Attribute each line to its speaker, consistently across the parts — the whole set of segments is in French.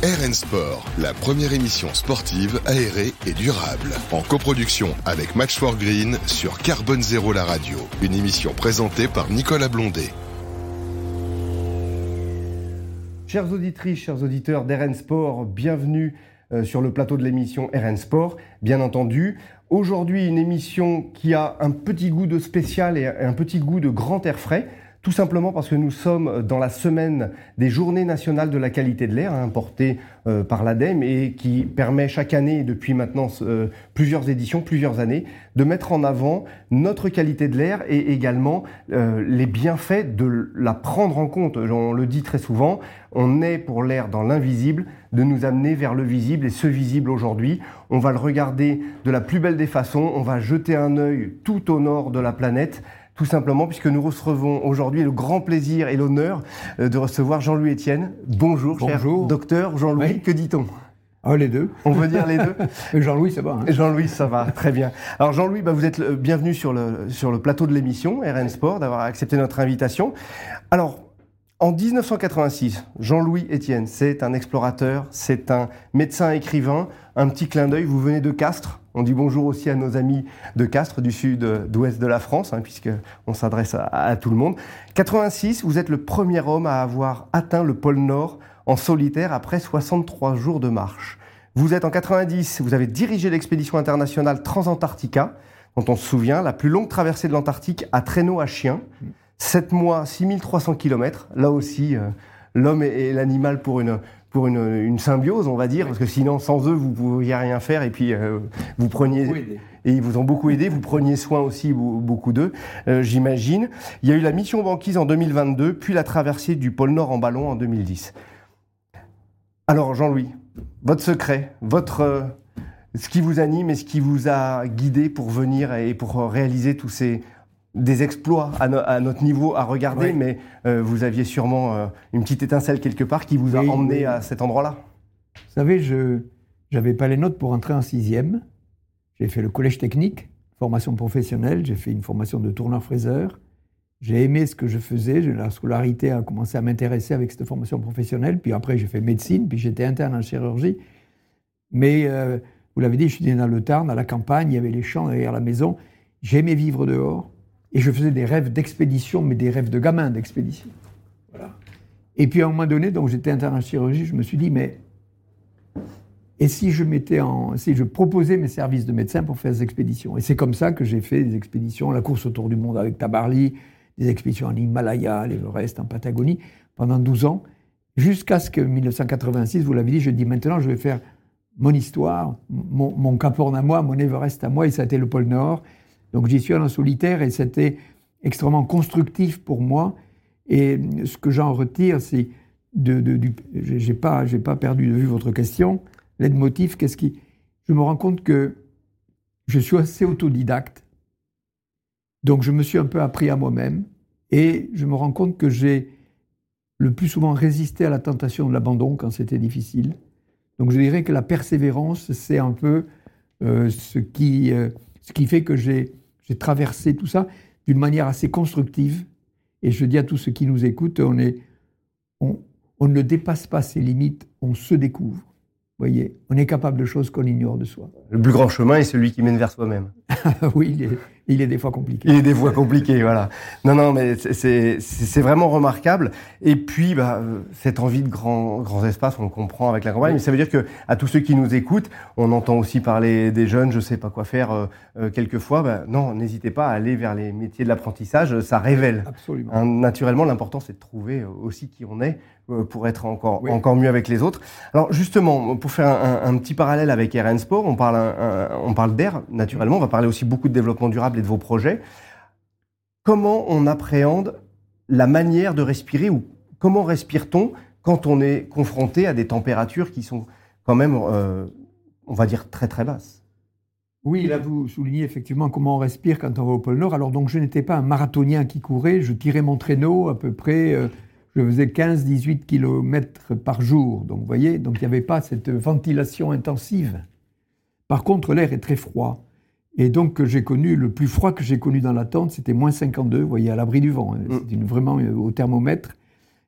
Speaker 1: RN Sport, la première émission sportive aérée et durable. En coproduction avec Match for Green sur Carbone Zéro la radio. Une émission présentée par Nicolas Blondet.
Speaker 2: Chères auditrices, chers auditeurs d'RN Sport, bienvenue euh, sur le plateau de l'émission RN Sport. Bien entendu, aujourd'hui une émission qui a un petit goût de spécial et un petit goût de grand air frais. Tout simplement parce que nous sommes dans la semaine des journées nationales de la qualité de l'air, hein, portée euh, par l'ADEME et qui permet chaque année, depuis maintenant euh, plusieurs éditions, plusieurs années, de mettre en avant notre qualité de l'air et également euh, les bienfaits de la prendre en compte. On le dit très souvent, on est pour l'air dans l'invisible, de nous amener vers le visible et ce visible aujourd'hui, on va le regarder de la plus belle des façons, on va jeter un œil tout au nord de la planète tout simplement puisque nous recevons aujourd'hui le grand plaisir et l'honneur euh, de recevoir Jean-Louis Etienne. Bonjour, cher docteur Jean-Louis, que dit-on?
Speaker 3: Ah, les deux.
Speaker 2: On veut dire les deux
Speaker 3: Jean-Louis, ça va. Hein.
Speaker 2: Jean-Louis, ça va, très bien. Alors Jean-Louis, bah, vous êtes bienvenu sur le, sur le plateau de l'émission RN Sport, d'avoir accepté notre invitation. Alors, en 1986, Jean-Louis Etienne, c'est un explorateur, c'est un médecin écrivain. Un petit clin d'œil, vous venez de Castres. On dit bonjour aussi à nos amis de Castres, du sud-ouest de la France, hein, puisqu'on s'adresse à, tout le monde. 86, vous êtes le premier homme à avoir atteint le pôle Nord en solitaire après 63 jours de marche. Vous êtes en 90, vous avez dirigé l'expédition internationale Transantarctica, dont on se souvient, la plus longue traversée de l'Antarctique à traîneau à chien. 7 mois, 6300 km. Là aussi, euh, l'homme et, l'animal pour une, pour une, symbiose, on va dire, parce que sinon, sans eux, vous ne pouviez rien faire. Et puis, euh, vous preniez. Et ils vous ont beaucoup aidé. Vous preniez soin aussi beaucoup d'eux, euh, j'imagine. Il y a eu la mission banquise en 2022, puis la traversée du pôle Nord en ballon en 2010. Alors, Jean-Louis, votre secret, votre. ce qui vous anime et ce qui vous a guidé pour venir et pour réaliser tous ces des exploits à, notre niveau à regarder, mais euh, vous aviez sûrement euh, une petite étincelle quelque part qui vous a emmené à cet endroit-là.
Speaker 3: Vous savez, je n'avais pas les notes pour entrer en sixième. J'ai fait le collège technique, formation professionnelle, j'ai fait une formation de tourneur-fraiseur. J'ai aimé ce que je faisais, la scolarité a commencé à m'intéresser avec cette formation professionnelle, puis après j'ai fait médecine, puis j'étais interne en chirurgie. Mais euh, vous l'avez dit, je suis né dans le Tarn, à la campagne, il y avait les champs derrière la maison. J'aimais vivre dehors. Et je faisais des rêves d'expédition, mais des rêves de gamin d'expédition. Et puis à un moment donné, donc j'étais interne en chirurgie, je me suis dit, mais et si je mettais en, si je proposais mes services de médecin pour faire des expéditions? Et c'est comme ça que j'ai fait des expéditions, la course autour du monde avec Tabarly, des expéditions en Himalaya, l'Everest, en Patagonie, pendant 12 ans, jusqu'à ce que 1986, vous l'avez dit, je dis maintenant, je vais faire mon histoire, mon, mon Cap Horn à moi, mon Everest à moi, et ça a été le pôle Nord. Donc j'y suis allé en solitaire et c'était extrêmement constructif pour moi. Et ce que j'en retire, c'est de, de, j'ai pas, j'ai pas perdu de vue votre question. L'aide motif, qu'est-ce qui, je me rends compte que je suis assez autodidacte. Donc je me suis un peu appris à moi-même et je me rends compte que j'ai le plus souvent résisté à la tentation de l'abandon quand c'était difficile. Donc je dirais que la persévérance, c'est un peu euh, ce, qui, euh, ce qui fait que j'ai traversé tout ça d'une manière assez constructive. Et je dis à tous ceux qui nous écoutent, on, est, on, on ne dépasse pas ses limites, on se découvre voyez, on est capable de choses qu'on ignore de soi.
Speaker 2: Le plus grand chemin est celui qui mène vers soi-même.
Speaker 3: oui, il est, il est, des fois compliqué.
Speaker 2: Il est des fois compliqué, voilà. Non, non, mais c'est vraiment remarquable. Et puis, bah, cette envie de grands, grands espaces, on le comprend avec la campagne. Mais ça veut dire que à tous ceux qui nous écoutent, on entend aussi parler des jeunes, je sais pas quoi faire euh, euh, quelquefois. Bah, non, n'hésitez pas à aller vers les métiers de l'apprentissage. Ça révèle.
Speaker 3: Absolument.
Speaker 2: Hein, naturellement, l'important, c'est de trouver aussi qui on est euh, pour être encore, encore mieux avec les autres. Alors justement, pour faire un, petit parallèle avec RN Sport, on parle, on parle d'air, naturellement, on va parler aussi beaucoup de développement durable de vos projets. Comment on appréhende la manière de respirer ou comment respire-t-on quand on est confronté à des températures qui sont quand même, euh, on va dire, très très basses?
Speaker 3: Oui, là vous soulignez effectivement comment on respire quand on va au pôle Nord. Alors donc je n'étais pas un marathonien qui courait, je tirais mon traîneau à peu près euh, je faisais 15-18 km par jour. Donc, vous voyez, donc il n'y avait pas cette ventilation intensive. Par contre, l'air est très froid. Et donc, j'ai connu, le plus froid que j'ai connu dans la tente, c'était moins 52, vous voyez, à l'abri du vent. Hein. Mm. C'est vraiment euh, au thermomètre.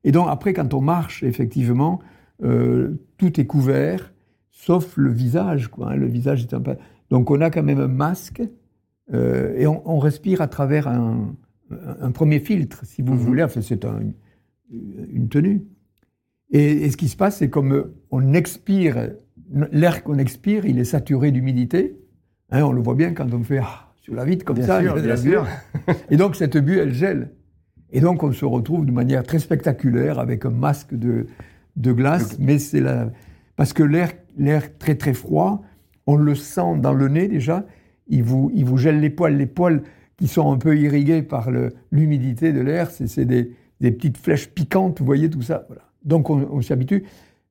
Speaker 3: Et donc, après, quand on marche, effectivement, euh, tout est couvert, sauf le visage. Quoi, hein. Le visage est un peu... Donc on a quand même un masque euh, et on, respire à travers un, premier filtre, si vous mhm. voulez. Enfin, c'est une tenue. Et, ce qui se passe, c'est comme on expire, l'air qu'on expire, il est saturé d'humidité. Hein, on le voit bien quand on fait ah, sur la vitre comme ça.
Speaker 2: bien sûr.
Speaker 3: et donc cette bulle, elle gèle. Et donc on se retrouve de manière très spectaculaire avec un masque de, de glace, mais c'est la... parce que l'air, l'air très très froid, on le sent dans le nez déjà, il vous, il vous gèle les poils, les poils qui sont un peu irrigués par l'humidité de l'air, c'est, des, des, petites flèches piquantes, vous voyez tout ça. Voilà. Donc on, s'y habitue.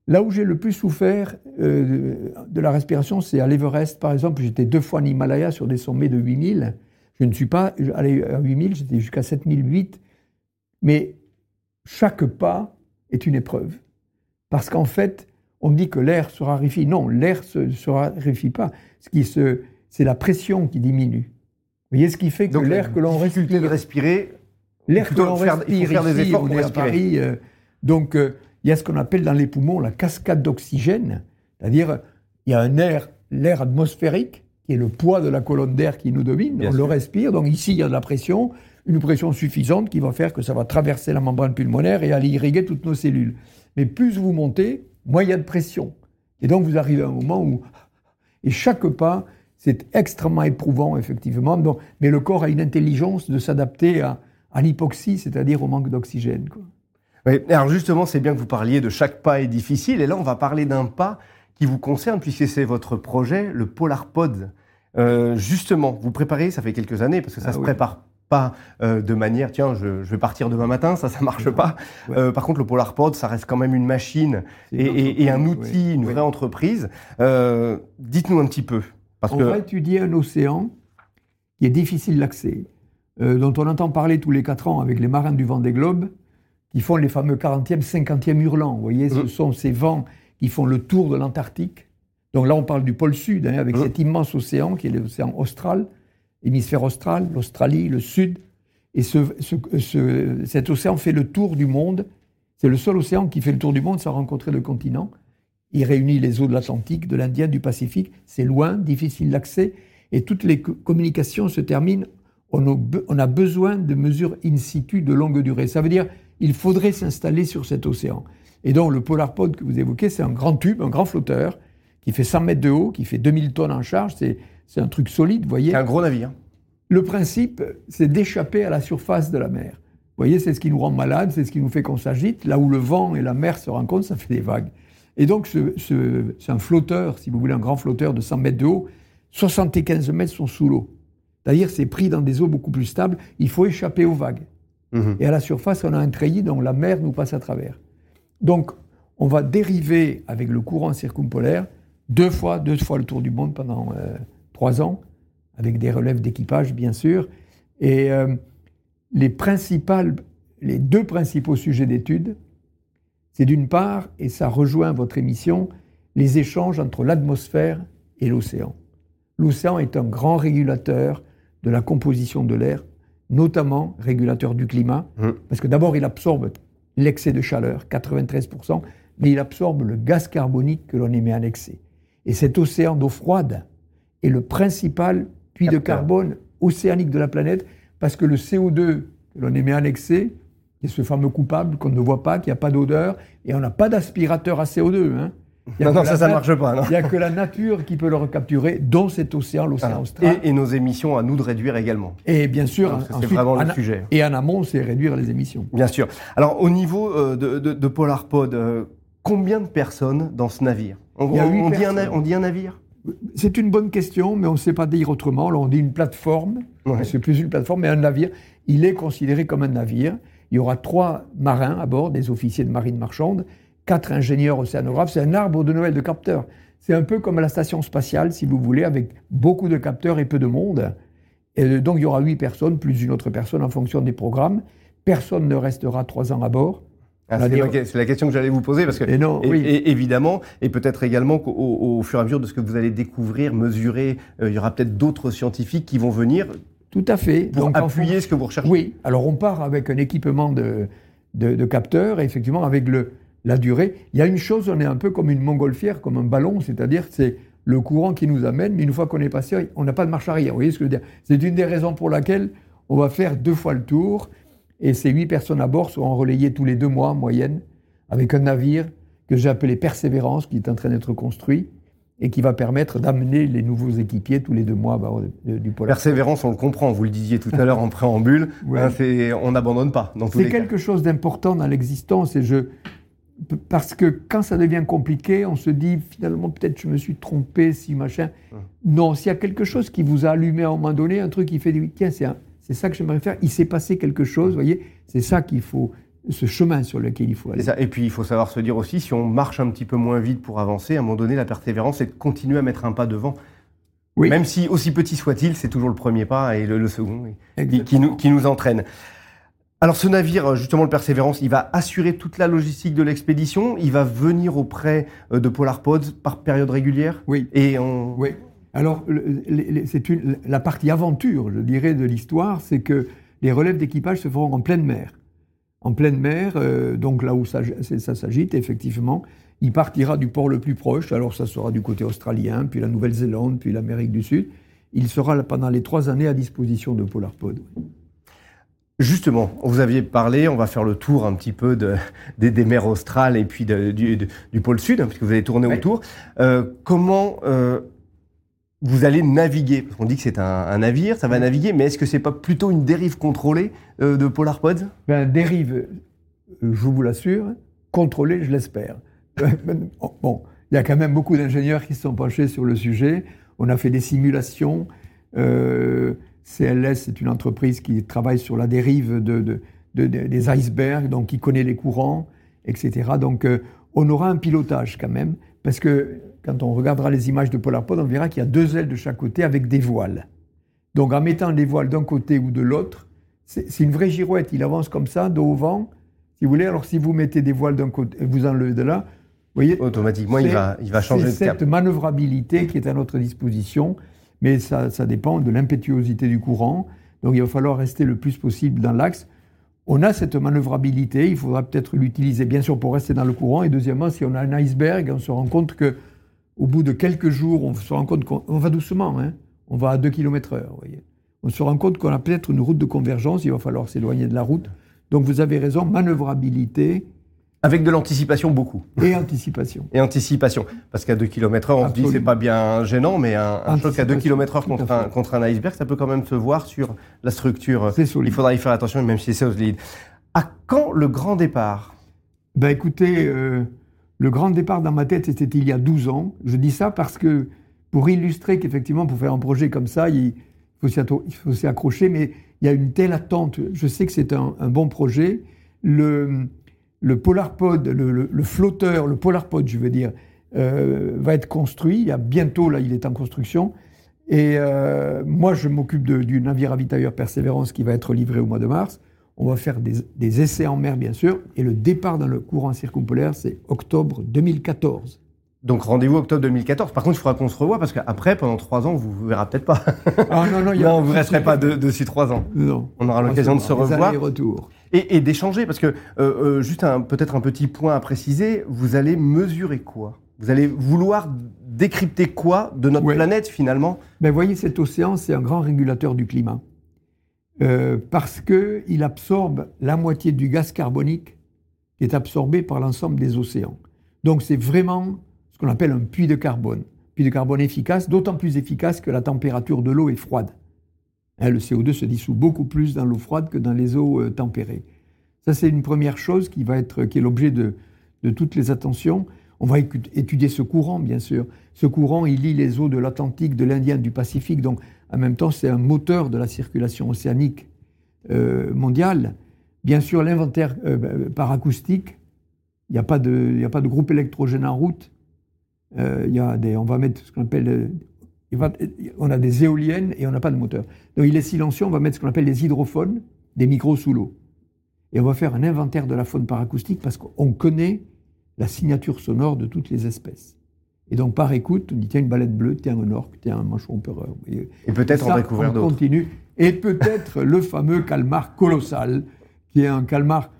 Speaker 3: Là où j'ai le plus souffert euh, de la respiration, c'est à l'Everest, par exemple. J'étais deux fois en Himalaya sur des sommets de 8000. Je ne suis pas allé à 8000, j'étais jusqu'à 7008. Mais chaque pas est une épreuve. Parce qu'en fait, on dit que l'air se raréfie. Non, l'air ne se, raréfie pas. Ce qui se, c'est la pression qui diminue. Vous voyez ce qui fait que l'air que l'on respire.
Speaker 2: de respirer.
Speaker 3: L'air que l'on respire faire des efforts on est à Paris. Euh, donc, euh, il y a ce qu'on appelle dans les poumons la cascade d'oxygène. C'est-à-dire, il y a un air, l'air atmosphérique, qui est le poids de la colonne d'air qui nous domine. on le respire. Donc, ici, il y a de la pression une pression suffisante qui va faire que ça va traverser la membrane pulmonaire et aller irriguer toutes nos cellules. Mais plus vous montez, moins il y a de pression. Et donc vous arrivez à un moment où... Et chaque pas, c'est extrêmement éprouvant, effectivement. Donc, mais le corps a une intelligence de s'adapter à, l'hypoxie, c'est-à-dire au manque d'oxygène.
Speaker 2: Oui, alors justement, c'est bien que vous parliez de chaque pas est difficile. Et là, on va parler d'un pas qui vous concerne, puisque c'est votre projet, le PolarPod. Euh, justement, vous préparez, ça fait quelques années, parce que ça ah se prépare pas euh, de manière, tiens, je, vais partir demain matin, ça, ça marche pas. Euh, par contre, le PolarPod, ça reste quand même une machine et, un outil, une vraie entreprise. Dites-nous un petit peu.
Speaker 3: Parce on va étudier un océan qui est difficile d'accès, dont on entend parler tous les quatre ans avec les marins du vent des globes, qui font les fameux 40e, 50e hurlants. Vous voyez, ce mmh. sont ces vents qui font le tour de l'Antarctique. Donc là, on parle du pôle sud, hein, avec mmh. cet immense océan qui est l'océan austral hémisphère austral, l'Australie, le Sud. Et cet océan fait le tour du monde. C'est le seul océan qui fait le tour du monde sans rencontrer le continent. Il réunit les eaux de l'Atlantique, de l'Indien, du Pacifique. C'est loin, difficile d'accès. Et toutes les communications se terminent. On a besoin de mesures in situ de longue durée. Ça veut dire il faudrait s'installer sur cet océan. Et donc le Polar Pod que vous évoquez, c'est un grand tube, un grand flotteur, qui fait 100 mètres de haut, qui fait 2000 tonnes en charge. C'est c'est un truc solide, vous voyez.
Speaker 2: C'est un gros navire.
Speaker 3: Le principe, c'est d'échapper à la surface de la mer. Vous voyez, c'est ce qui nous rend malades, c'est ce qui nous fait qu'on s'agite. Là où le vent et la mer se rencontrent, ça fait des vagues. Et donc, c'est un flotteur, si vous voulez, un grand flotteur de 100 mètres de haut. 75 mètres sont sous l'eau. C'est-à-dire, c'est pris dans des eaux beaucoup plus stables. Il faut échapper aux vagues. Mhm. Et à la surface, on a un treillis dont la mer nous passe à travers. Donc, on va dériver avec le courant circumpolaire deux fois, deux fois le tour du monde pendant euh, trois ans, avec des relèves d'équipage, bien sûr. Et euh, les, les deux principaux sujets d'étude, c'est d'une part, et ça rejoint votre émission, les échanges entre l'atmosphère et l'océan. L'océan est un grand régulateur de la composition de l'air, notamment régulateur du climat, mmh. parce que d'abord il absorbe l'excès de chaleur, 93%, mais il absorbe le gaz carbonique que l'on émet en excès. Et cet océan d'eau froide est le principal puits de carbone océanique de la planète, parce que le CO2 que l'on émet en excès, qui est ce fameux coupable qu'on ne voit pas, qui n'a pas d'odeur, et on n'a pas d'aspirateur à CO2. Hein.
Speaker 2: Non, non, ça, ça ne marche pas.
Speaker 3: Il n'y a que la nature qui peut le recapturer, dont cet océan, l'océan austral.
Speaker 2: Et, nos émissions, à nous de réduire également.
Speaker 3: Et bien sûr,
Speaker 2: c'est vraiment le sujet.
Speaker 3: Et en amont, c'est réduire les émissions.
Speaker 2: Bien sûr. Alors, au niveau euh, de, de, Polarpod, euh, combien de personnes dans ce navire? On, dit on dit un navire?
Speaker 3: C'est une bonne question, mais on ne sait pas dire autrement. on dit une plateforme. C'est plus une plateforme, mais un navire. Il est considéré comme un navire. Il y aura trois marins à bord, des officiers de marine marchande, quatre ingénieurs océanographes. C'est un arbre de Noël de capteurs. C'est un peu comme la station spatiale, si vous voulez, avec beaucoup de capteurs et peu de monde. Et donc il y aura huit personnes, plus une autre personne en fonction des programmes. Personne ne restera trois ans à bord.
Speaker 2: Ah, c'est la question que j'allais vous poser parce que et évidemment et peut-être également qu'au fur et à mesure de ce que vous allez découvrir, mesurer, euh, il y aura peut-être d'autres scientifiques qui vont venir.
Speaker 3: Tout à fait.
Speaker 2: Pour Donc, appuyer ce que vous recherchez.
Speaker 3: Oui. Alors on part avec un équipement de, de, capteurs et effectivement avec le, la durée. Il y a une chose, on est un peu comme une montgolfière, comme un ballon, c'est-à-dire c'est le courant qui nous amène, mais une fois qu'on est passé, on n'a pas de marche arrière. Vous voyez ce que je veux dire? C'est une des raisons pour laquelle on va faire deux fois le tour, et ces huit personnes à bord seront relayées tous les deux mois en moyenne, avec un navire que j'ai appelé Persévérance, qui est en train d'être construit, et qui va permettre d'amener les nouveaux équipiers tous les deux mois bah, du pôle.
Speaker 2: Persévérance, on le comprend, vous le disiez tout à l'heure en préambule, hein, on n'abandonne pas dans
Speaker 3: C'est quelque chose d'important dans l'existence et je, parce que quand ça devient compliqué, on se dit finalement peut-être je me suis trompé, si machin. Hum. Non, s'il y a quelque chose qui vous a allumé à un moment donné, un truc qui fait tiens c'est ça que j'aimerais faire, il s'est passé quelque chose, vous voyez, c'est ça qu'il faut ce chemin sur lequel il faut aller.
Speaker 2: Et puis il faut savoir se dire aussi, si on marche un petit peu moins vite pour avancer, à un moment donné, la persévérance, c'est de continuer à mettre un pas devant. Oui. Même si, aussi petit soit-il, c'est toujours le premier pas et le, second qui, nous, qui nous entraîne. Alors ce navire, justement le Persévérance, il va assurer toute la logistique de l'expédition, il va venir auprès euh, de Polar Pods par période régulière?
Speaker 3: Oui.
Speaker 2: Et on...
Speaker 3: Oui. Alors c'est la partie aventure, je dirais, de l'histoire, c'est que les relèves d'équipage se feront en pleine mer en pleine mer, euh, donc là où ça, s'agite, effectivement, il partira du port le plus proche, alors ça sera du côté australien, puis la Nouvelle-Zélande, puis l'Amérique du Sud. Il sera pendant les trois années à disposition de Polarpod.
Speaker 2: Justement, vous aviez parlé, on va faire le tour un petit peu de, des, mers australes et puis du, pôle sud, puisque vous allez tourner autour. Euh, comment euh, vous allez naviguer? Qu'on dit que c'est un, navire, ça va naviguer, mais est-ce que c'est pas plutôt une dérive contrôlée euh, de Polar Pods
Speaker 3: ben, Dérive, je vous l'assure, contrôlée, je l'espère. bon, il y a quand même beaucoup d'ingénieurs qui se sont penchés sur le sujet. On a fait des simulations. Euh, CLS, c'est une entreprise qui travaille sur la dérive de, des icebergs, donc qui connaît les courants, etc. Donc, on aura un pilotage quand même, parce que quand on regardera les images de Polarpod, on verra qu'il y a deux ailes de chaque côté avec des voiles. Donc en mettant les voiles d'un côté ou de l'autre, c'est une vraie girouette. Il avance comme ça, dos au vent. Si vous voulez, alors si vous mettez des voiles d'un côté et vous enlevez de là, vous voyez,
Speaker 2: automatiquement il va, il va changer de
Speaker 3: cap. cette manœuvrabilité qui est à notre disposition, mais ça, dépend de l'impétuosité du courant. Donc il va falloir rester le plus possible dans l'axe. On a cette manœuvrabilité, il faudra peut-être l'utiliser bien sûr pour rester dans le courant. Et deuxièmement, si on a un iceberg, on se rend compte que au bout de quelques jours, on se rend compte qu'on va doucement, hein. on va à 2 km heure, voyez. On se rend compte qu'on a peut-être une route de convergence, il va falloir s'éloigner de la route. Donc vous avez raison, manœuvrabilité.
Speaker 2: Avec de l'anticipation beaucoup.
Speaker 3: Et anticipation.
Speaker 2: Et anticipation. Parce qu'à 2 km heure, on se dit c'est pas bien gênant, mais un, choc à 2 km heure contre un, contre un, iceberg, ça peut quand même se voir sur la structure.
Speaker 3: C'est solide.
Speaker 2: Il faudra y faire attention, même si c'est solide. À quand le grand départ?
Speaker 3: Ben écoutez, euh, le grand départ dans ma tête, c'était il y a 12 ans. Je dis ça parce que, pour illustrer qu'effectivement, pour faire un projet comme ça, il faut s'y accrocher, mais il y a une telle attente. Je sais que c'est un, bon projet. Le, le PolarPod, le, flotteur, le PolarPod, je veux dire, euh, va être construit. Il y a bientôt, là, il est en construction. Et euh, moi, je m'occupe du navire ravitailleur Persévérance qui va être livré au mois de mars. On va faire des, essais en mer, bien sûr, et le départ dans le courant circumpolaire, c'est octobre 2014.
Speaker 2: Donc rendez-vous octobre 2014. Par contre, il faudra qu'on se revoie parce qu'après, pendant trois ans, vous ne verrez peut-être pas.
Speaker 3: Ah non, non,
Speaker 2: non vous ne resterez pas dessus trois ans.
Speaker 3: Non.
Speaker 2: On aura l'occasion de se revoir.
Speaker 3: Et,
Speaker 2: et d'échanger, parce que euh, euh, juste peut-être un petit point à préciser, vous allez mesurer quoi? Vous allez vouloir décrypter quoi de notre planète finalement?
Speaker 3: Ben, Voyez, cet océan, c'est un grand régulateur du climat. Euh, parce qu'il absorbe la moitié du gaz carbonique qui est absorbé par l'ensemble des océans. Donc c'est vraiment ce qu'on appelle un puits de carbone. Puits de carbone efficace, d'autant plus efficace que la température de l'eau est froide. Hein, le CO2 se dissout beaucoup plus dans l'eau froide que dans les eaux euh, tempérées. Ça, c'est une première chose qui va être, qui est l'objet de, toutes les attentions. On va étudier ce courant, bien sûr. Ce courant, il lie les eaux de l'Atlantique, de l'Indien, du Pacifique. Donc, en même temps, c'est un moteur de la circulation océanique euh, mondiale. Bien sûr, l'inventaire euh, bah, par acoustique. Il n'y a, pas de, a pas de groupe électrogène en route. Y a des, on va mettre ce qu'on appelle. On a des éoliennes et on n'a pas de moteur. Donc, il est silencieux. On va mettre ce qu'on appelle les hydrophones, des micros sous l'eau. Et on va faire un inventaire de la faune par acoustique parce qu'on connaît la signature sonore de toutes les espèces. Et donc, par écoute, on dit tiens, une balette bleue, tiens, un orque, tiens, un manchon empereur.
Speaker 2: Et peut-être en découvrir d'autres.
Speaker 3: continue. Et peut-être le fameux calmar colossal, qui est un calmar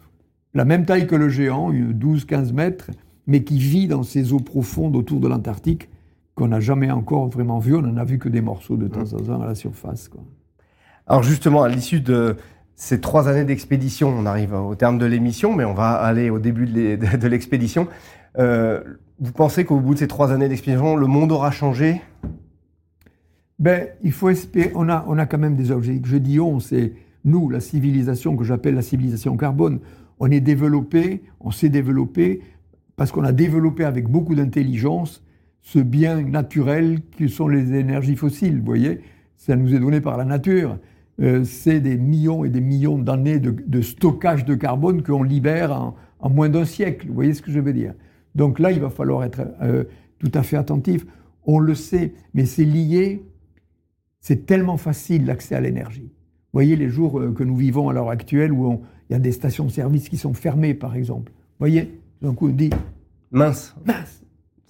Speaker 3: la même taille que le géant, 12-15 mètres, mais qui vit dans ces eaux profondes autour de l'Antarctique qu'on n'a jamais encore vraiment vu. On n'en a vu que des morceaux de temps en temps à la surface.
Speaker 2: Alors justement, à l'issue de ces trois années d'expédition, on arrive au terme de l'émission, mais on va aller au début de l'expédition. Euh, vous pensez qu'au bout de ces trois années d'expédition, le monde aura changé?
Speaker 3: Ben, il faut espérer. On a, on a quand même des objectifs. Je dis on, c'est nous, la civilisation que j'appelle la civilisation carbone. On est développé, on s'est développé parce qu'on a développé avec beaucoup d'intelligence ce bien naturel que sont les énergies fossiles. Vous voyez, ça nous est donné par la nature. Euh, c'est des millions et des millions d'années de, stockage de carbone qu'on libère en, moins d'un siècle. Vous voyez ce que je veux dire Donc là, il va falloir être euh, tout à fait attentif. On le sait, mais c'est lié. C'est tellement facile l'accès à l'énergie. Vous voyez les jours euh, que nous vivons à l'heure actuelle où il y a des stations de service qui sont fermées, par exemple. Vous voyez, d'un coup, on dit
Speaker 2: mince,
Speaker 3: mince,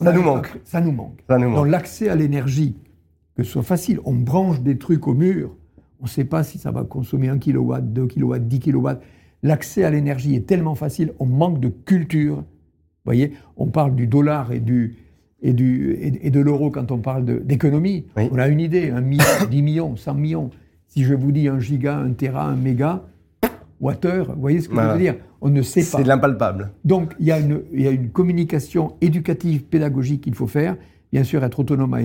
Speaker 2: ça nous manque.
Speaker 3: Ça nous manque.
Speaker 2: Ça nous manque.
Speaker 3: Donc l'accès à l'énergie, que ce soit facile, on branche des trucs au mur, on ne sait pas si ça va consommer 1 kW, 2 kW, 10 kW. L'accès à l'énergie est tellement facile, on manque de culture. Vous voyez, on parle du dollar et, du, et, du, et, de l'euro quand on parle d'économie. On a une idée, 1 million, 10 millions, 100 millions. Si je vous dis un giga, un téra, un méga, water, vous voyez ce que je veux dire? On ne sait pas.
Speaker 2: C'est l'impalpable.
Speaker 3: Donc il y, a une, il y, a une, communication éducative, pédagogique qu'il faut faire. Bien sûr, être autonome,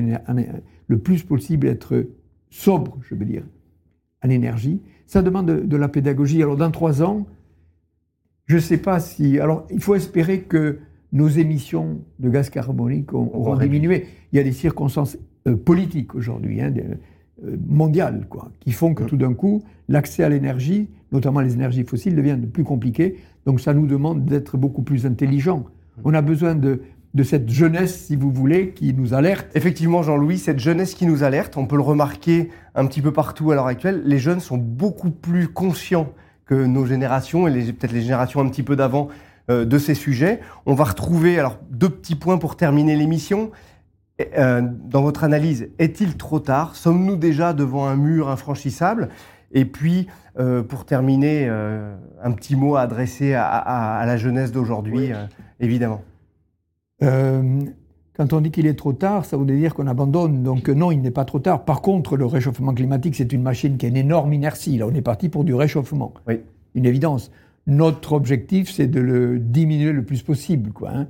Speaker 3: le plus possible, être sobre, je veux dire, en énergie. Ça demande de, la pédagogie. Alors dans trois ans, je ne sais pas si... Alors il faut espérer que nos émissions de gaz carbonique auront diminué. Il y a des circonstances euh, politiques aujourd'hui, hein, mondiales, quoi, qui font que tout d'un coup, l'accès à l'énergie, notamment les énergies fossiles, devient de plus compliqué. Donc ça nous demande d'être beaucoup plus intelligents. On a besoin de, de cette jeunesse, si vous voulez, qui nous alerte.
Speaker 2: Effectivement, Jean-Louis, cette jeunesse qui nous alerte, on peut le remarquer un petit peu partout à l'heure actuelle, les jeunes sont beaucoup plus conscients que nos générations et peut-être les générations un petit peu d'avant euh, de ces sujets. On va retrouver alors deux petits points pour terminer l'émission. Euh, dans votre analyse, est-il trop tard? Sommes-nous déjà devant un mur infranchissable? Et puis, euh, pour terminer, un petit mot à adresser à, la jeunesse d'aujourd'hui, évidemment.
Speaker 3: Euh, quand on dit qu'il est trop tard, ça voudrait dire qu'on abandonne. Donc non, il n'est pas trop tard. Par contre, le réchauffement climatique, c'est une machine qui a une énorme inertie. Là, on est parti pour du réchauffement.
Speaker 2: Oui.
Speaker 3: Une évidence. Notre objectif, c'est de le diminuer le plus possible. Quoi, hein.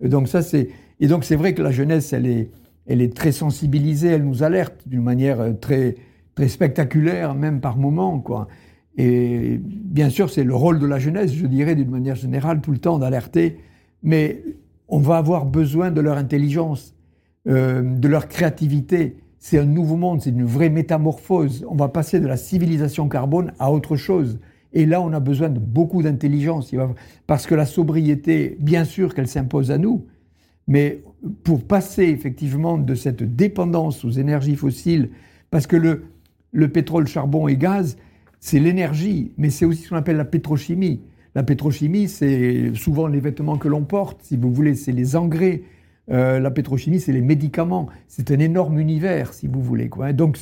Speaker 3: Donc ça, c'est... Et donc c'est vrai que la jeunesse, elle est, elle est très sensibilisée, elle nous alerte d'une manière euh, très, très spectaculaire, même par moments. Quoi. Et bien sûr, c'est le rôle de la jeunesse, je dirais, d'une manière générale, tout le temps d'alerter. Mais on va avoir besoin de leur intelligence, euh, de leur créativité. C'est un nouveau monde, c'est une vraie métamorphose. On va passer de la civilisation carbone à autre chose. Et là, on a besoin de beaucoup d'intelligence. Parce que la sobriété, bien sûr qu'elle s'impose à nous, mais pour passer effectivement de cette dépendance aux énergies fossiles, parce que le, le pétrole, charbon et gaz, c'est l'énergie, mais c'est aussi ce qu'on appelle la pétrochimie. La pétrochimie, c'est souvent les vêtements que l'on porte, si vous voulez, c'est les engrais. Euh, la pétrochimie, c'est les médicaments. C'est un énorme univers, si vous voulez. Quoi. Donc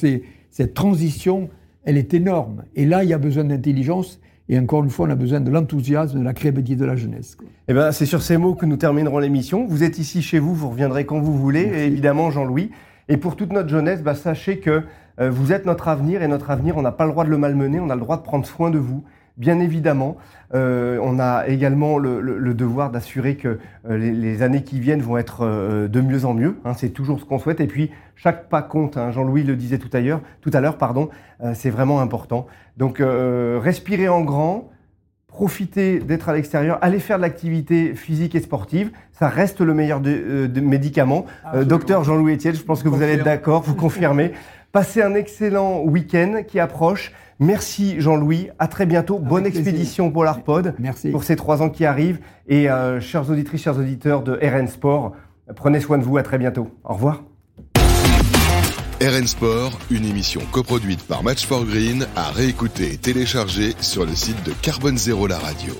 Speaker 3: cette transition, elle est énorme. Et là, il y a besoin d'intelligence. Et encore une fois, on a besoin de l'enthousiasme, de la créativité de la jeunesse.
Speaker 2: Eh ben, c'est sur ces mots que nous terminerons l'émission. Vous êtes ici chez vous, vous reviendrez quand vous voulez, évidemment, Jean-Louis. Et pour toute notre jeunesse, bah, sachez que euh, vous êtes notre avenir et notre avenir, on n'a pas le droit de le malmener, on a le droit de prendre soin de vous bien évidemment. Euh, on a également le, devoir d'assurer que euh, les, années qui viennent vont être euh, de mieux en mieux. Hein, c'est toujours ce qu'on souhaite. Et puis, chaque pas compte. Hein, Jean-Louis le disait tout à l'heure. Tout à l'heure, pardon. c'est vraiment important. Donc, respirez en grand. Profitez d'être à l'extérieur, allez faire de l'activité physique et sportive, ça reste le meilleur de, médicaments. docteur Jean-Louis Etienne, je pense que vous allez être d'accord, vous confirmez. Passez un excellent week-end qui approche. Merci Jean-Louis, à très bientôt. Bonne expédition pour l'Arpod.
Speaker 3: Merci.
Speaker 2: Pour ces trois ans qui arrivent. Et euh, chers auditrices, chers auditeurs de RN Sport, prenez soin de vous. À très bientôt. Au revoir.
Speaker 1: RN Sport, une émission coproduite par Match for Green, à réécouter et télécharger sur le site de Carbone Zéro La Radio.